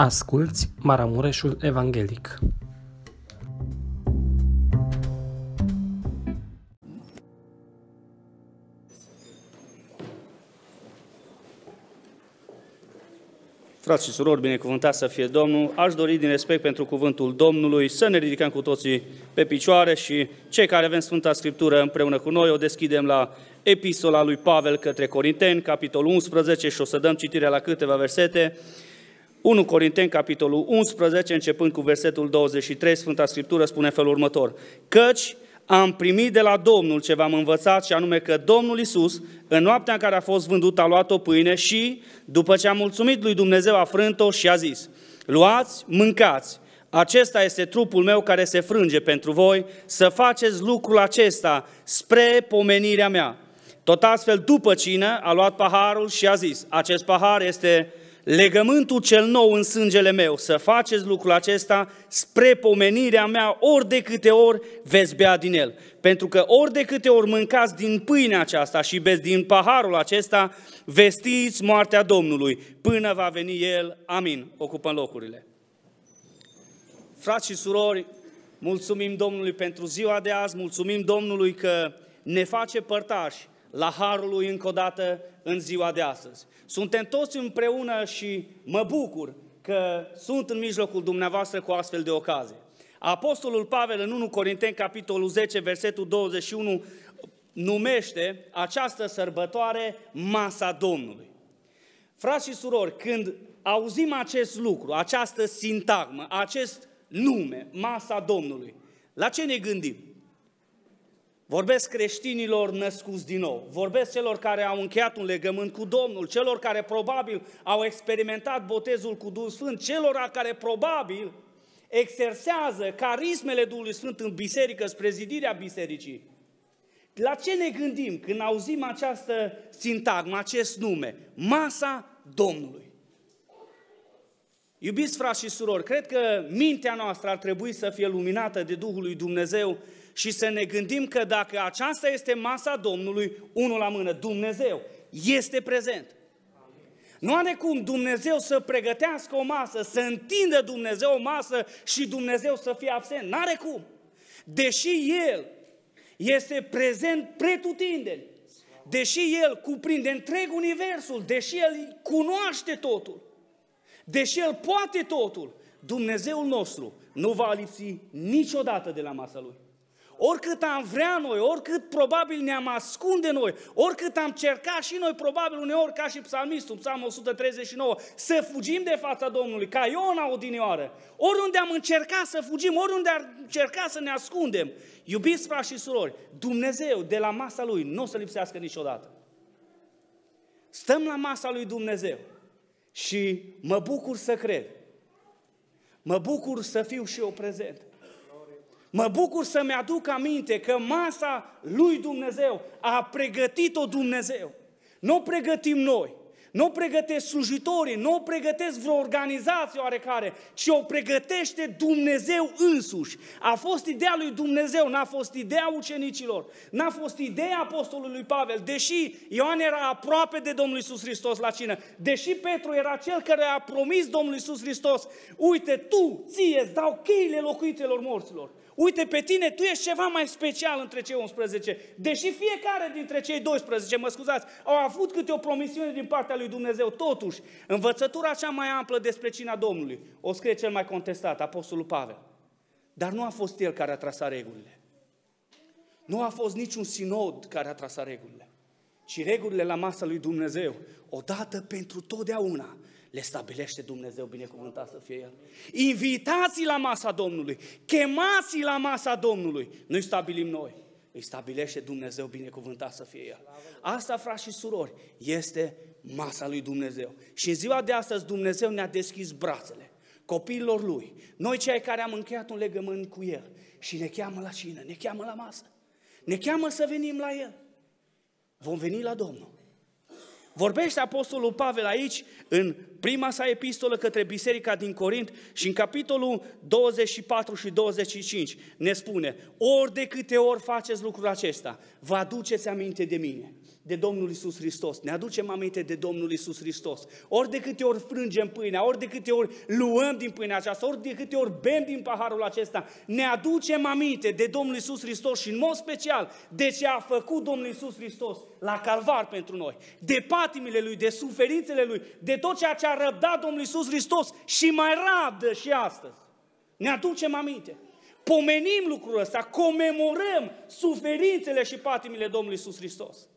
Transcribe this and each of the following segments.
Asculți Maramureșul Evanghelic. Frați și surori, binecuvântat să fie Domnul, aș dori din respect pentru cuvântul Domnului să ne ridicăm cu toții pe picioare și cei care avem Sfânta Scriptură împreună cu noi o deschidem la epistola lui Pavel către Corinteni, capitolul 11 și o să dăm citirea la câteva versete. 1 Corinteni, capitolul 11, începând cu versetul 23, Sfânta Scriptură spune felul următor. Căci am primit de la Domnul ce v-am învățat și anume că Domnul Isus, în noaptea în care a fost vândut, a luat o pâine și, după ce a mulțumit lui Dumnezeu, a frânt-o și a zis, luați, mâncați, acesta este trupul meu care se frânge pentru voi, să faceți lucrul acesta spre pomenirea mea. Tot astfel, după cină, a luat paharul și a zis, acest pahar este legământul cel nou în sângele meu, să faceți lucrul acesta spre pomenirea mea ori de câte ori veți bea din el. Pentru că ori de câte ori mâncați din pâinea aceasta și beți din paharul acesta, vestiți moartea Domnului până va veni El. Amin. Ocupăm locurile. Frați și surori, mulțumim Domnului pentru ziua de azi, mulțumim Domnului că ne face părtași la Harul Lui încă o dată în ziua de astăzi. Suntem toți împreună și mă bucur că sunt în mijlocul dumneavoastră cu astfel de ocazie. Apostolul Pavel în 1 Corinteni, capitolul 10, versetul 21, numește această sărbătoare Masa Domnului. Frați și surori, când auzim acest lucru, această sintagmă, acest nume, Masa Domnului, la ce ne gândim? Vorbesc creștinilor născuți din nou, vorbesc celor care au încheiat un legământ cu Domnul, celor care probabil au experimentat botezul cu Duhul Sfânt, celor care probabil exersează carismele Duhului Sfânt în biserică, spre zidirea bisericii. La ce ne gândim când auzim această sintagmă, acest nume? Masa Domnului. Iubiți frați și surori, cred că mintea noastră ar trebui să fie luminată de Duhul lui Dumnezeu și să ne gândim că dacă aceasta este masa Domnului, unul la mână, Dumnezeu, este prezent. Nu are cum Dumnezeu să pregătească o masă, să întindă Dumnezeu o masă și Dumnezeu să fie absent. N-are cum. Deși El este prezent pretutindeni, deși El cuprinde întreg universul, deși El cunoaște totul, deși El poate totul, Dumnezeul nostru nu va lipsi niciodată de la masa Lui oricât am vrea noi, oricât probabil ne-am ascunde noi, oricât am cercat și noi, probabil uneori ca și psalmistul, psalmul 139, să fugim de fața Domnului, ca Iona odinioară, oriunde am încercat să fugim, oriunde am încercat să ne ascundem, iubiți frați și surori, Dumnezeu de la masa Lui nu o să lipsească niciodată. Stăm la masa Lui Dumnezeu și mă bucur să cred, mă bucur să fiu și eu prezent. Mă bucur să-mi aduc aminte că masa lui Dumnezeu a pregătit-o Dumnezeu. Nu o pregătim noi, nu o pregătesc slujitorii, nu o pregătesc vreo organizație oarecare, ci o pregătește Dumnezeu însuși. A fost ideea lui Dumnezeu, n-a fost ideea ucenicilor, n-a fost ideea apostolului Pavel, deși Ioan era aproape de Domnul Isus Hristos la cină, deși Petru era cel care a promis Domnul Isus Hristos, uite, tu, ție, îți dau cheile locuitelor morților. Uite, pe tine, tu ești ceva mai special între cei 11. Deși fiecare dintre cei 12, mă scuzați, au avut câte o promisiune din partea lui Dumnezeu, totuși, învățătura cea mai amplă despre cina Domnului o scrie cel mai contestat, Apostolul Pavel. Dar nu a fost el care a trasat regulile. Nu a fost niciun sinod care a trasat regulile, ci regulile la masa lui Dumnezeu, odată pentru totdeauna, le stabilește Dumnezeu, binecuvântat să fie El. Invitații la masa Domnului, chemați la masa Domnului, nu-i stabilim noi, îi stabilește Dumnezeu, binecuvântat să fie El. Asta, frați și surori, este masa lui Dumnezeu. Și în ziua de astăzi Dumnezeu ne-a deschis brațele copiilor Lui, noi cei care am încheiat un legământ cu El și ne cheamă la cină, ne cheamă la masă, ne cheamă să venim la El. Vom veni la Domnul. Vorbește Apostolul Pavel aici, în prima sa epistolă către biserica din Corint și în capitolul 24 și 25 ne spune, ori de câte ori faceți lucrul acesta, vă aduceți aminte de mine. De Domnul Isus Hristos. Ne aducem aminte de Domnul Isus Hristos. Ori de câte ori frângem pâinea, ori de câte ori luăm din pâinea aceasta, ori de câte ori bem din paharul acesta, ne aducem aminte de Domnul Isus Hristos și în mod special de ce a făcut Domnul Isus Hristos la calvar pentru noi, de patimile Lui, de suferințele Lui, de tot ceea ce a răbdat Domnul Isus Hristos și mai rabdă și astăzi. Ne aducem aminte pomenim lucrul ăsta, comemorăm suferințele și patimile Domnului Iisus Hristos.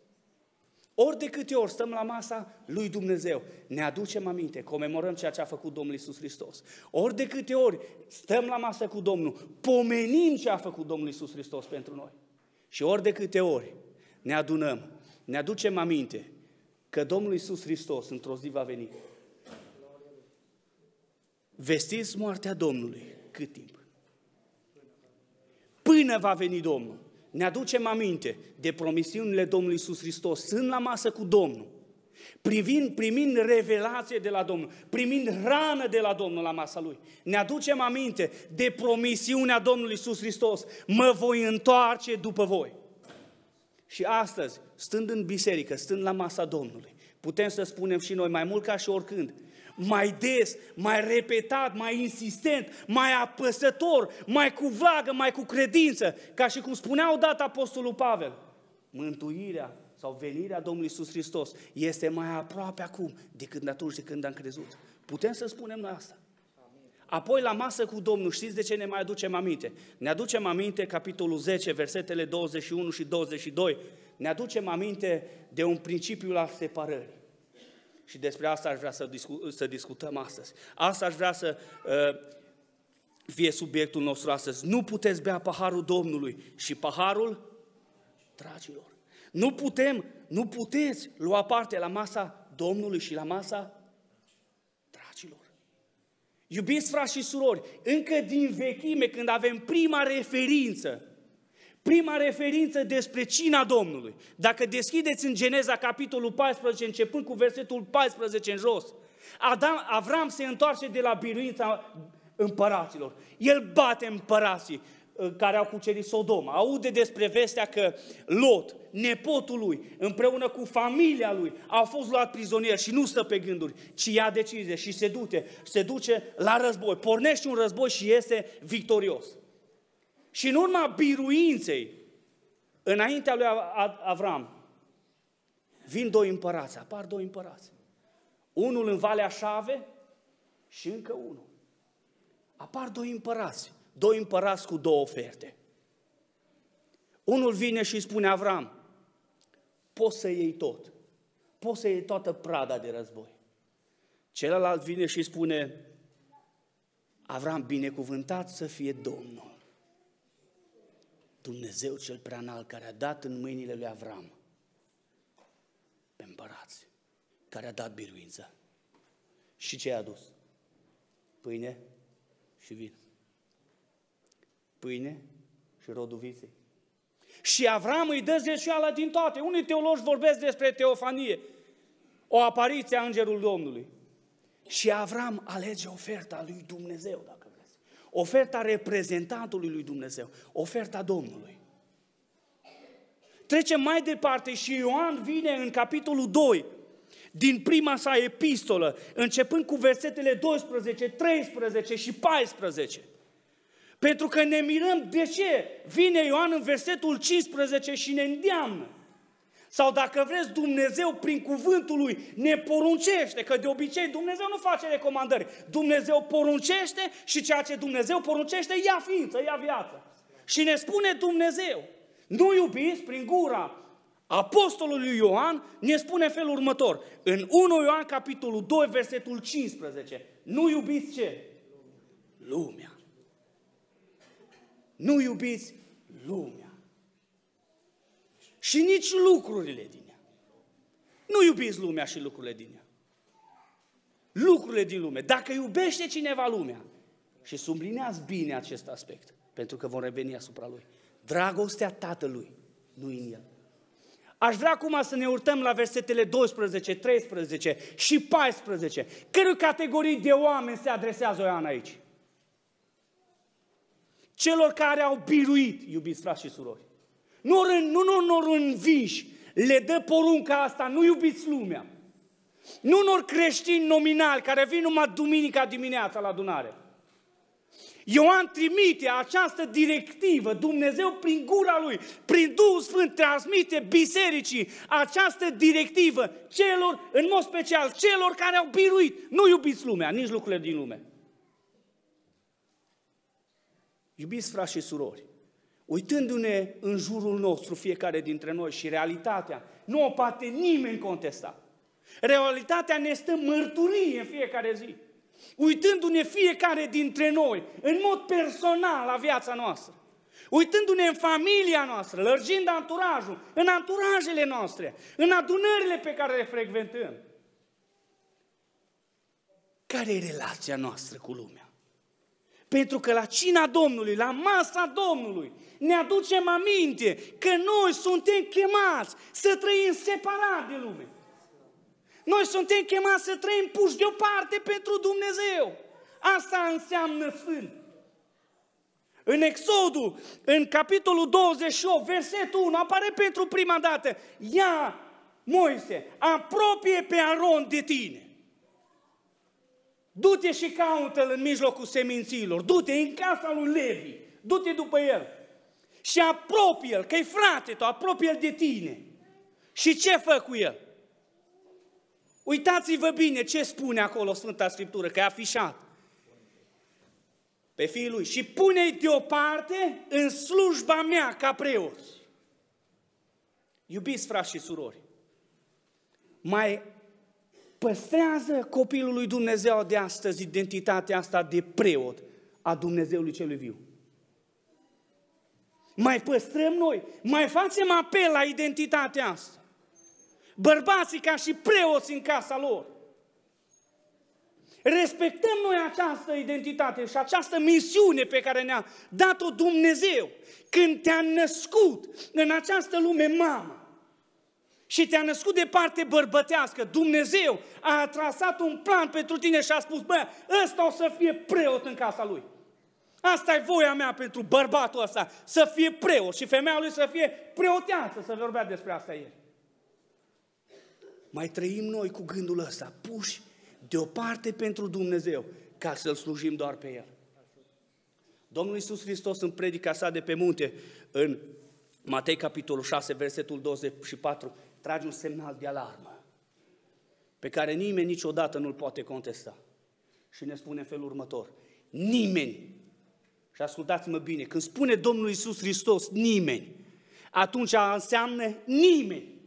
Ori de câte ori stăm la masa lui Dumnezeu, ne aducem aminte, comemorăm ceea ce a făcut Domnul Iisus Hristos. Ori de câte ori stăm la masă cu Domnul, pomenim ce a făcut Domnul Iisus Hristos pentru noi. Și ori de câte ori ne adunăm, ne aducem aminte că Domnul Iisus Hristos într-o zi va veni. Vestiți moartea Domnului. Cât timp? Până va veni Domnul ne aducem aminte de promisiunile Domnului Isus Hristos, sunt la masă cu Domnul, privind, primind revelație de la Domnul, primind rană de la Domnul la masa Lui. Ne aducem aminte de promisiunea Domnului Isus Hristos, mă voi întoarce după voi. Și astăzi, stând în biserică, stând la masa Domnului, putem să spunem și noi mai mult ca și oricând, mai des, mai repetat, mai insistent, mai apăsător, mai cu vagă, mai cu credință, ca și cum spunea odată Apostolul Pavel, mântuirea sau venirea Domnului Iisus Hristos este mai aproape acum decât atunci de când am crezut. Putem să spunem noi asta. Apoi la masă cu Domnul, știți de ce ne mai aducem aminte? Ne aducem aminte, capitolul 10, versetele 21 și 22, ne aducem aminte de un principiu al separării. Și despre asta aș vrea să, discu- să discutăm astăzi. Asta aș vrea să uh, fie subiectul nostru astăzi. Nu puteți bea paharul Domnului și paharul dragilor. Nu putem, nu puteți lua parte la masa Domnului și la masa dragilor. Iubiți frați și surori, încă din vechime, când avem prima referință Prima referință despre cina Domnului. Dacă deschideți în Geneza capitolul 14, începând cu versetul 14 în jos, Adam, Avram se întoarce de la biruința împăraților. El bate împărații uh, care au cucerit Sodoma. Aude despre vestea că Lot, nepotul lui, împreună cu familia lui, au fost luat prizonier și nu stă pe gânduri, ci ia decizie și se duce, se duce la război. Pornește un război și este victorios. Și în urma biruinței, înaintea lui Avram, vin doi împărați, apar doi împărați. Unul în Valea Șave și încă unul. Apar doi împărați, doi împărați cu două oferte. Unul vine și spune Avram, poți să iei tot, poți să iei toată prada de război. Celălalt vine și spune, Avram, binecuvântat să fie Domnul Dumnezeu cel prea înalt care a dat în mâinile lui Avram pe împărați, care a dat biruință. Și ce a adus? Pâine și vin. Pâine și rodul viței. Și Avram îi dă zeciala din toate. Unii teologi vorbesc despre teofanie, o apariție a Îngerului Domnului. Și Avram alege oferta lui Dumnezeu, dacă oferta reprezentantului lui Dumnezeu, oferta Domnului. Trecem mai departe și Ioan vine în capitolul 2, din prima sa epistolă, începând cu versetele 12, 13 și 14. Pentru că ne mirăm de ce vine Ioan în versetul 15 și ne îndeamnă. Sau dacă vreți, Dumnezeu prin cuvântul lui ne poruncește, că de obicei Dumnezeu nu face recomandări. Dumnezeu poruncește și ceea ce Dumnezeu poruncește ia ființă, ia viață. Și ne spune Dumnezeu, nu iubiți prin gura Apostolului Ioan ne spune felul următor. În 1 Ioan capitolul 2, versetul 15. Nu iubiți ce? Lumea. Nu iubiți lumea și nici lucrurile din ea. Nu iubiți lumea și lucrurile din ea. Lucrurile din lume. Dacă iubește cineva lumea, și sublineați bine acest aspect, pentru că vom reveni asupra lui. Dragostea tatălui, nu în el. Aș vrea acum să ne urtăm la versetele 12, 13 și 14. Cărui categorii de oameni se adresează Ioan aici? Celor care au biruit, iubiți frați și surori. Nu, nu, nu, nu învinși le dă porunca asta, nu iubiți lumea. Nu unor creștini nominali care vin numai duminica dimineața la adunare. Ioan trimite această directivă, Dumnezeu prin gura lui, prin Duhul Sfânt transmite bisericii această directivă celor, în mod special, celor care au biruit. Nu iubiți lumea, nici lucrurile din lume. Iubiți frați și surori, uitându-ne în jurul nostru, fiecare dintre noi și realitatea, nu o poate nimeni contesta. Realitatea ne stă mărturie în fiecare zi uitându-ne fiecare dintre noi, în mod personal la viața noastră, uitându-ne în familia noastră, lărgind anturajul, în anturajele noastre, în adunările pe care le frecventăm. Care e relația noastră cu lumea? Pentru că la cina Domnului, la masa Domnului, ne aducem aminte că noi suntem chemați să trăim separat de lume. Noi suntem chemați să trăim puși deoparte pentru Dumnezeu. Asta înseamnă sfânt. În Exodul, în capitolul 28, versetul 1, apare pentru prima dată, ia, Moise, apropie pe Aron de tine. Du-te și caută-l în mijlocul seminților, du-te în casa lui Levi, du-te după el și apropie-l, că e frate tău, apropie-l de tine. Și ce fă cu el? Uitați-vă bine ce spune acolo Sfânta Scriptură, că e afișat. Pe fiul lui. Și pune-i deoparte în slujba mea ca preot. Iubiți frați și surori, mai păstrează copilul lui Dumnezeu de astăzi identitatea asta de preot a Dumnezeului celui viu. Mai păstrăm noi, mai facem apel la identitatea asta bărbații ca și preoți în casa lor. Respectăm noi această identitate și această misiune pe care ne-a dat-o Dumnezeu când te-a născut în această lume mamă și te-a născut de parte bărbătească. Dumnezeu a trasat un plan pentru tine și a spus, bă, ăsta o să fie preot în casa lui. Asta e voia mea pentru bărbatul ăsta, să fie preot și femeia lui să fie preoteasă, să vorbea despre asta ieri mai trăim noi cu gândul ăsta, puși deoparte pentru Dumnezeu, ca să-L slujim doar pe El. Domnul Iisus Hristos în predica sa de pe munte, în Matei capitolul 6, versetul 24, trage un semnal de alarmă, pe care nimeni niciodată nu-l poate contesta. Și ne spune în felul următor, nimeni, și ascultați-mă bine, când spune Domnul Iisus Hristos nimeni, atunci înseamnă nimeni.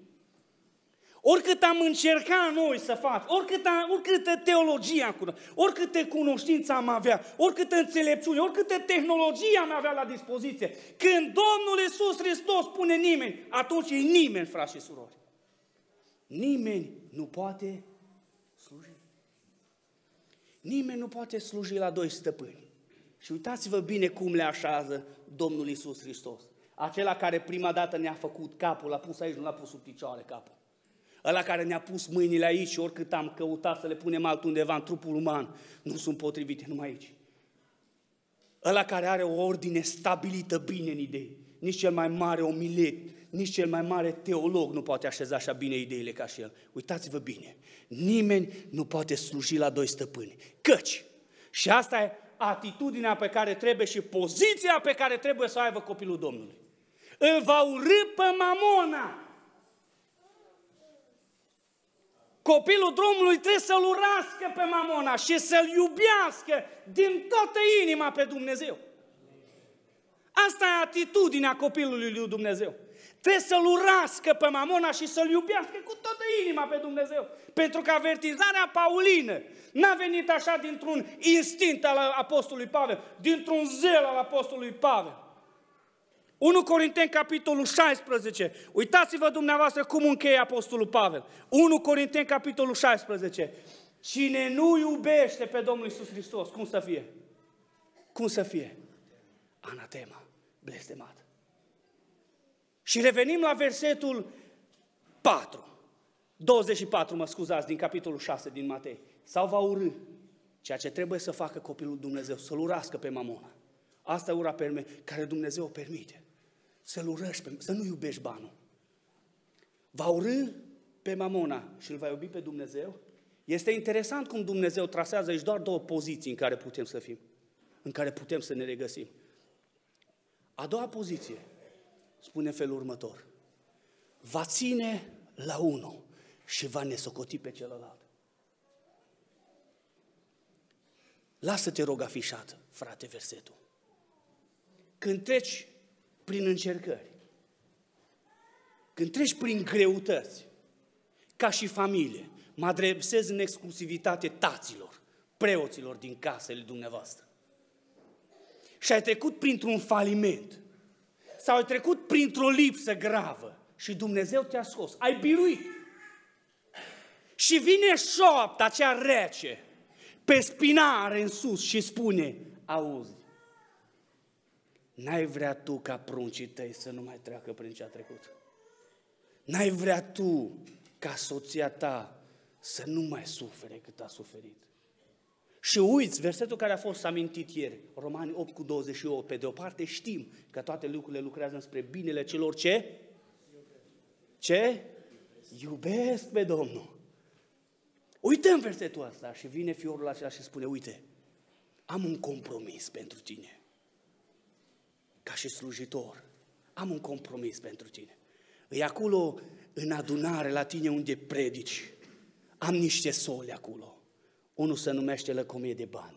Oricât am încercat noi să fac, oricât am, oricâtă teologie am cunoscut, oricâte cunoștință am avea, oricâtă înțelepciune, oricâtă tehnologie am avea la dispoziție, când Domnul Iisus Hristos spune nimeni, atunci e nimeni, frați și surori. Nimeni nu poate sluji. Nimeni nu poate sluji la doi stăpâni. Și uitați-vă bine cum le așează Domnul Iisus Hristos. Acela care prima dată ne-a făcut capul, l-a pus aici, nu l-a pus sub picioare capul. Ăla care ne-a pus mâinile aici și oricât am căutat să le punem altundeva în trupul uman, nu sunt potrivite numai aici. Ăla care are o ordine stabilită bine în idei. Nici cel mai mare omilet, nici cel mai mare teolog nu poate așeza așa bine ideile ca și el. Uitați-vă bine, nimeni nu poate sluji la doi stăpâni. Căci, și asta e atitudinea pe care trebuie și poziția pe care trebuie să o aibă copilul Domnului. Îl va urâ pe mamona, Copilul drumului trebuie să-L urască pe mamona și să-L iubească din toată inima pe Dumnezeu. Asta e atitudinea copilului lui Dumnezeu. Trebuie să-L urască pe mamona și să-L iubească cu toată inima pe Dumnezeu. Pentru că avertizarea paulină n-a venit așa dintr-un instinct al Apostolului Pavel, dintr-un zel al Apostolului Pavel. 1 Corinteni, capitolul 16. Uitați-vă dumneavoastră cum încheie Apostolul Pavel. 1 Corinteni, capitolul 16. Cine nu iubește pe Domnul Isus Hristos, cum să fie? Cum să fie? Anatema, blestemat. Și revenim la versetul 4. 24, mă scuzați, din capitolul 6 din Matei. Sau va urâ ceea ce trebuie să facă copilul Dumnezeu, să-l urască pe mamona. Asta e ura pe care Dumnezeu o permite să-l urăști, să nu iubești banul. Va urâ pe Mamona și îl va iubi pe Dumnezeu? Este interesant cum Dumnezeu trasează aici doar două poziții în care putem să fim, în care putem să ne regăsim. A doua poziție spune felul următor. Va ține la unul și va nesocoti pe celălalt. Lasă-te rog afișat, frate, versetul. Când treci prin încercări, când treci prin greutăți, ca și familie, mă adresez în exclusivitate taților, preoților din casele dumneavoastră. Și ai trecut printr-un faliment, sau ai trecut printr-o lipsă gravă și Dumnezeu te-a scos, ai biruit. Și vine șoapta cea rece pe spinare în sus și spune, auzi, n-ai vrea tu ca pruncii tăi să nu mai treacă prin ce a trecut. N-ai vrea tu ca soția ta să nu mai sufere cât a suferit. Și uiți, versetul care a fost amintit ieri, Romani 8 cu 28, pe de o parte știm că toate lucrurile lucrează spre binele celor ce? Ce? Iubesc pe Domnul. Uităm versetul ăsta și vine fiorul acela și spune, uite, am un compromis pentru tine. Ca și slujitor, am un compromis pentru tine. E acolo în adunare la tine unde predici. Am niște soli acolo. Unul se numește lăcomie de bani.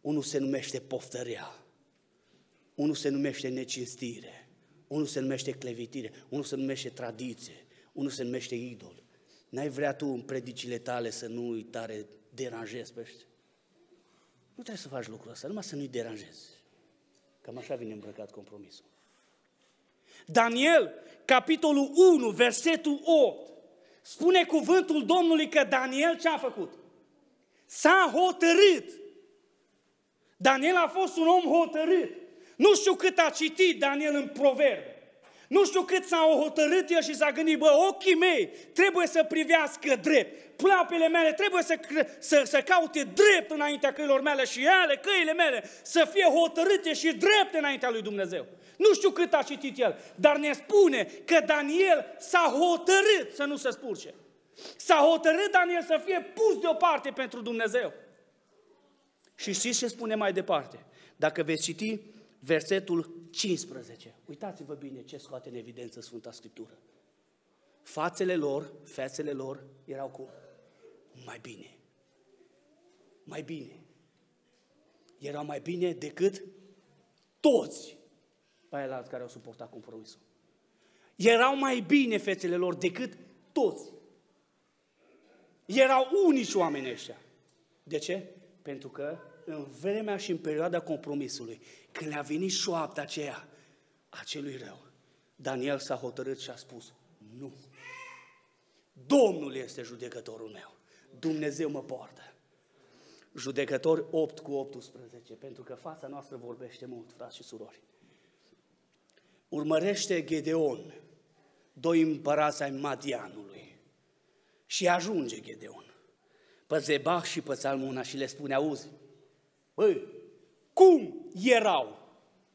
Unul se numește poftărea. Unul se numește necinstire. Unul se numește clevitire. Unul se numește tradiție. Unul se numește idol. N-ai vrea tu în predicile tale să nu îi tare deranjezi pe ăștia? Nu trebuie să faci lucrul ăsta, numai să nu-i deranjezi. Cam așa vine îmbrăcat compromisul. Daniel, capitolul 1, versetul 8, spune cuvântul Domnului că Daniel ce a făcut? S-a hotărât. Daniel a fost un om hotărât. Nu știu cât a citit Daniel în proverbe. Nu știu cât s-a hotărât el și s-a gândit, bă, ochii mei trebuie să privească drept. Plapele mele trebuie să, să, să caute drept înaintea căilor mele și ele, căile mele, să fie hotărâte și drepte înaintea lui Dumnezeu. Nu știu cât a citit el, dar ne spune că Daniel s-a hotărât să nu se spurce. S-a hotărât Daniel să fie pus deoparte pentru Dumnezeu. Și știți ce spune mai departe? Dacă veți citi versetul 15. Uitați-vă bine ce scoate în evidență Sfânta Scriptură. Fațele lor, fețele lor erau cu mai bine. Mai bine. Erau mai bine decât toți aia care au suportat compromisul. Erau mai bine fețele lor decât toți. Erau unici oameni ăștia. De ce? Pentru că în vremea și în perioada compromisului, când le-a venit șoapta aceea a celui rău, Daniel s-a hotărât și a spus, nu. Domnul este judecătorul meu. Dumnezeu mă poartă. Judecători 8 cu 18, pentru că fața noastră vorbește mult, frați și surori. Urmărește Gedeon, doi împărați ai Madianului și ajunge Gedeon pe Zebach și pe Salmuna și le spune, auzi, Băi, cum erau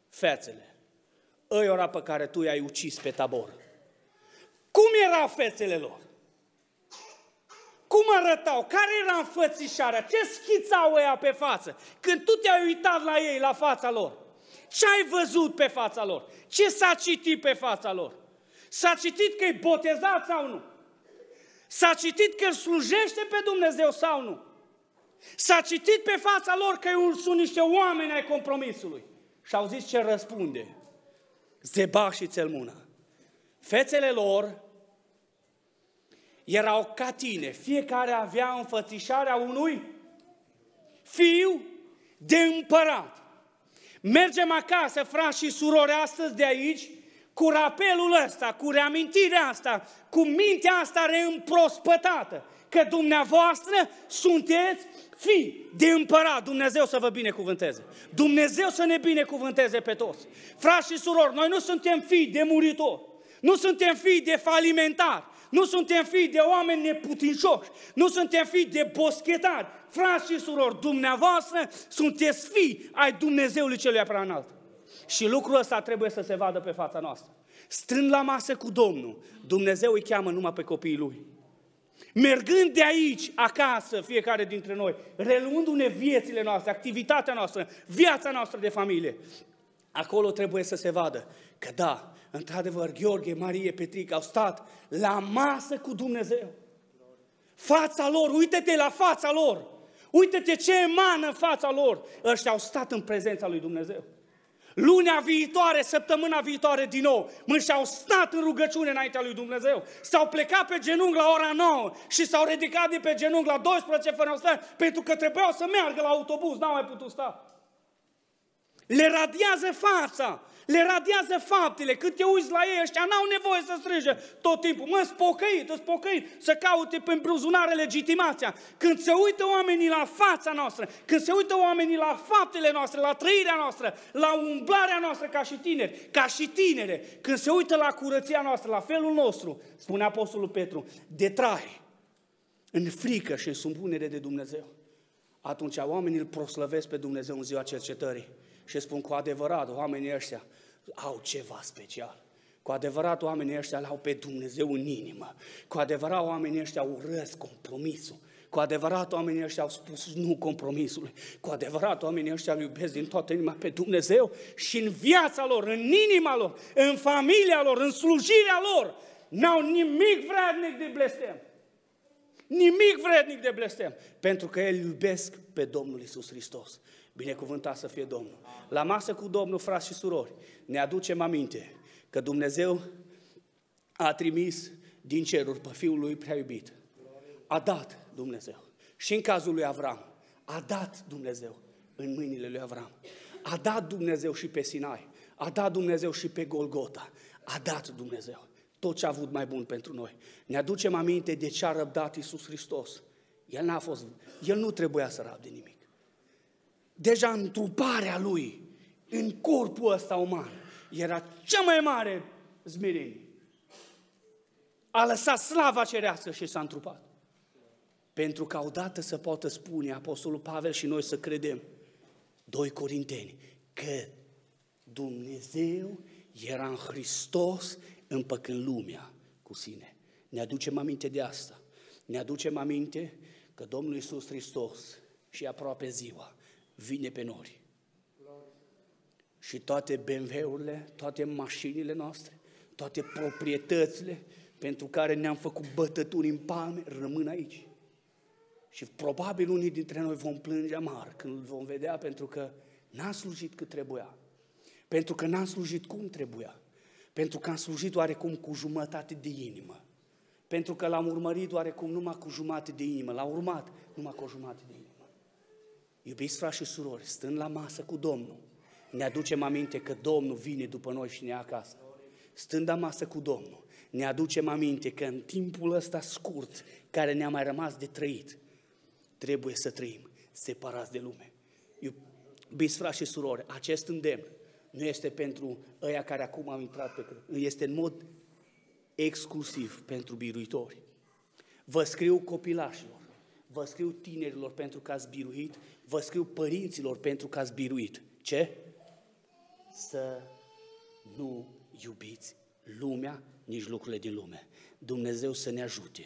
fețele? Ăiora pe care tu i-ai ucis pe tabor. Cum erau fețele lor? Cum arătau? Care era înfățișarea? Ce schițau ăia pe față? Când tu te-ai uitat la ei, la fața lor, ce ai văzut pe fața lor? Ce s-a citit pe fața lor? S-a citit că e botezat sau nu? S-a citit că îl slujește pe Dumnezeu sau nu? S-a citit pe fața lor că sunt niște oameni ai compromisului. Și au zis ce răspunde. Zeba și Țelmuna. Fețele lor erau ca tine. Fiecare avea înfățișarea unui fiu de împărat. Mergem acasă, frați și surori, astăzi de aici, cu rapelul ăsta, cu reamintirea asta, cu mintea asta reîmprospătată, că dumneavoastră sunteți fi de împărat, Dumnezeu să vă binecuvânteze. Dumnezeu să ne binecuvânteze pe toți. Frați și surori, noi nu suntem fii de muritori, nu suntem fii de falimentari, nu suntem fii de oameni neputincioși, nu suntem fii de boschetari. Frați și surori, dumneavoastră sunteți fii ai Dumnezeului celui prea înalt. Și lucrul ăsta trebuie să se vadă pe fața noastră. stând la masă cu Domnul, Dumnezeu îi cheamă numai pe copiii Lui. Mergând de aici, acasă, fiecare dintre noi, reluându-ne viețile noastre, activitatea noastră, viața noastră de familie, acolo trebuie să se vadă că da, într-adevăr, Gheorghe, Marie, Petric au stat la masă cu Dumnezeu. Fața lor, uite-te la fața lor, uite-te ce emană în fața lor. Ăștia au stat în prezența lui Dumnezeu. Lunea viitoare, săptămâna viitoare din nou, mă și-au stat în rugăciune înaintea lui Dumnezeu. S-au plecat pe genunchi la ora 9 și s-au ridicat de pe genunchi la 12 fără stă, pentru că trebuiau să meargă la autobuz, n-au mai putut sta. Le radiază fața, le radiază faptele. Cât te uiți la ei, ăștia n-au nevoie să strige tot timpul. Mă, spocăit, spocăit, să caute pe îmbruzunare legitimația. Când se uită oamenii la fața noastră, când se uită oamenii la faptele noastre, la trăirea noastră, la umblarea noastră ca și tineri, ca și tinere, când se uită la curăția noastră, la felul nostru, spune Apostolul Petru, de trai, în frică și în supunere de Dumnezeu, atunci oamenii îl proslăvesc pe Dumnezeu în ziua cercetării și spun cu adevărat, oamenii ăștia au ceva special. Cu adevărat oamenii ăștia l-au pe Dumnezeu în inimă. Cu adevărat oamenii ăștia urăsc compromisul. Cu adevărat oamenii ăștia au spus nu compromisului. Cu adevărat oamenii ăștia îl iubesc din toată inima pe Dumnezeu și în viața lor, în inima lor, în familia lor, în slujirea lor, n-au nimic vrednic de blestem. Nimic vrednic de blestem. Pentru că el iubesc pe Domnul Isus Hristos. Binecuvântat să fie Domnul. La masă cu Domnul, frați și surori, ne aducem aminte că Dumnezeu a trimis din ceruri pe Fiul lui prea iubit. A dat Dumnezeu. Și în cazul lui Avram, a dat Dumnezeu în mâinile lui Avram. A dat Dumnezeu și pe Sinai. A dat Dumnezeu și pe Golgota. A dat Dumnezeu tot ce a avut mai bun pentru noi. Ne aducem aminte de ce a răbdat Iisus Hristos. El n-a fost, el nu trebuia să rabde nimic deja în truparea lui, în corpul ăsta uman, era cea mai mare zmerenie. A lăsat slava cerească și s-a întrupat. Pentru ca odată să poată spune Apostolul Pavel și noi să credem, 2 Corinteni, că Dumnezeu era în Hristos împăcând lumea cu sine. Ne aducem aminte de asta. Ne aducem aminte că Domnul Iisus Hristos și aproape ziua vine pe nori. Și toate BMW-urile, toate mașinile noastre, toate proprietățile pentru care ne-am făcut bătături în palme, rămân aici. Și probabil unii dintre noi vom plânge amar când îl vom vedea pentru că n-a slujit cât trebuia. Pentru că n-a slujit cum trebuia. Pentru că am slujit oarecum cu jumătate de inimă. Pentru că l-am urmărit oarecum numai cu jumătate de inimă. L-am urmat numai cu o jumătate de inimă. Iubiți frați și surori, stând la masă cu Domnul, ne aducem aminte că Domnul vine după noi și ne ia acasă. Stând la masă cu Domnul, ne aducem aminte că în timpul ăsta scurt care ne-a mai rămas de trăit, trebuie să trăim separați de lume. Iubiți frați și surori, acest îndemn nu este pentru ăia care acum au intrat pe cred, este în mod exclusiv pentru biruitori. Vă scriu copilașilor, vă scriu tinerilor pentru că ați biruit, vă scriu părinților pentru că ați biruit. Ce? Să nu iubiți lumea, nici lucrurile din lume. Dumnezeu să ne ajute,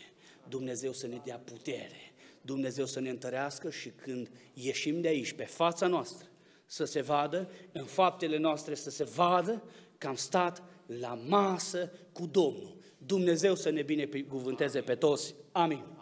Dumnezeu să ne dea putere, Dumnezeu să ne întărească și când ieșim de aici, pe fața noastră, să se vadă, în faptele noastre să se vadă că am stat la masă cu Domnul. Dumnezeu să ne binecuvânteze pe toți. Amin.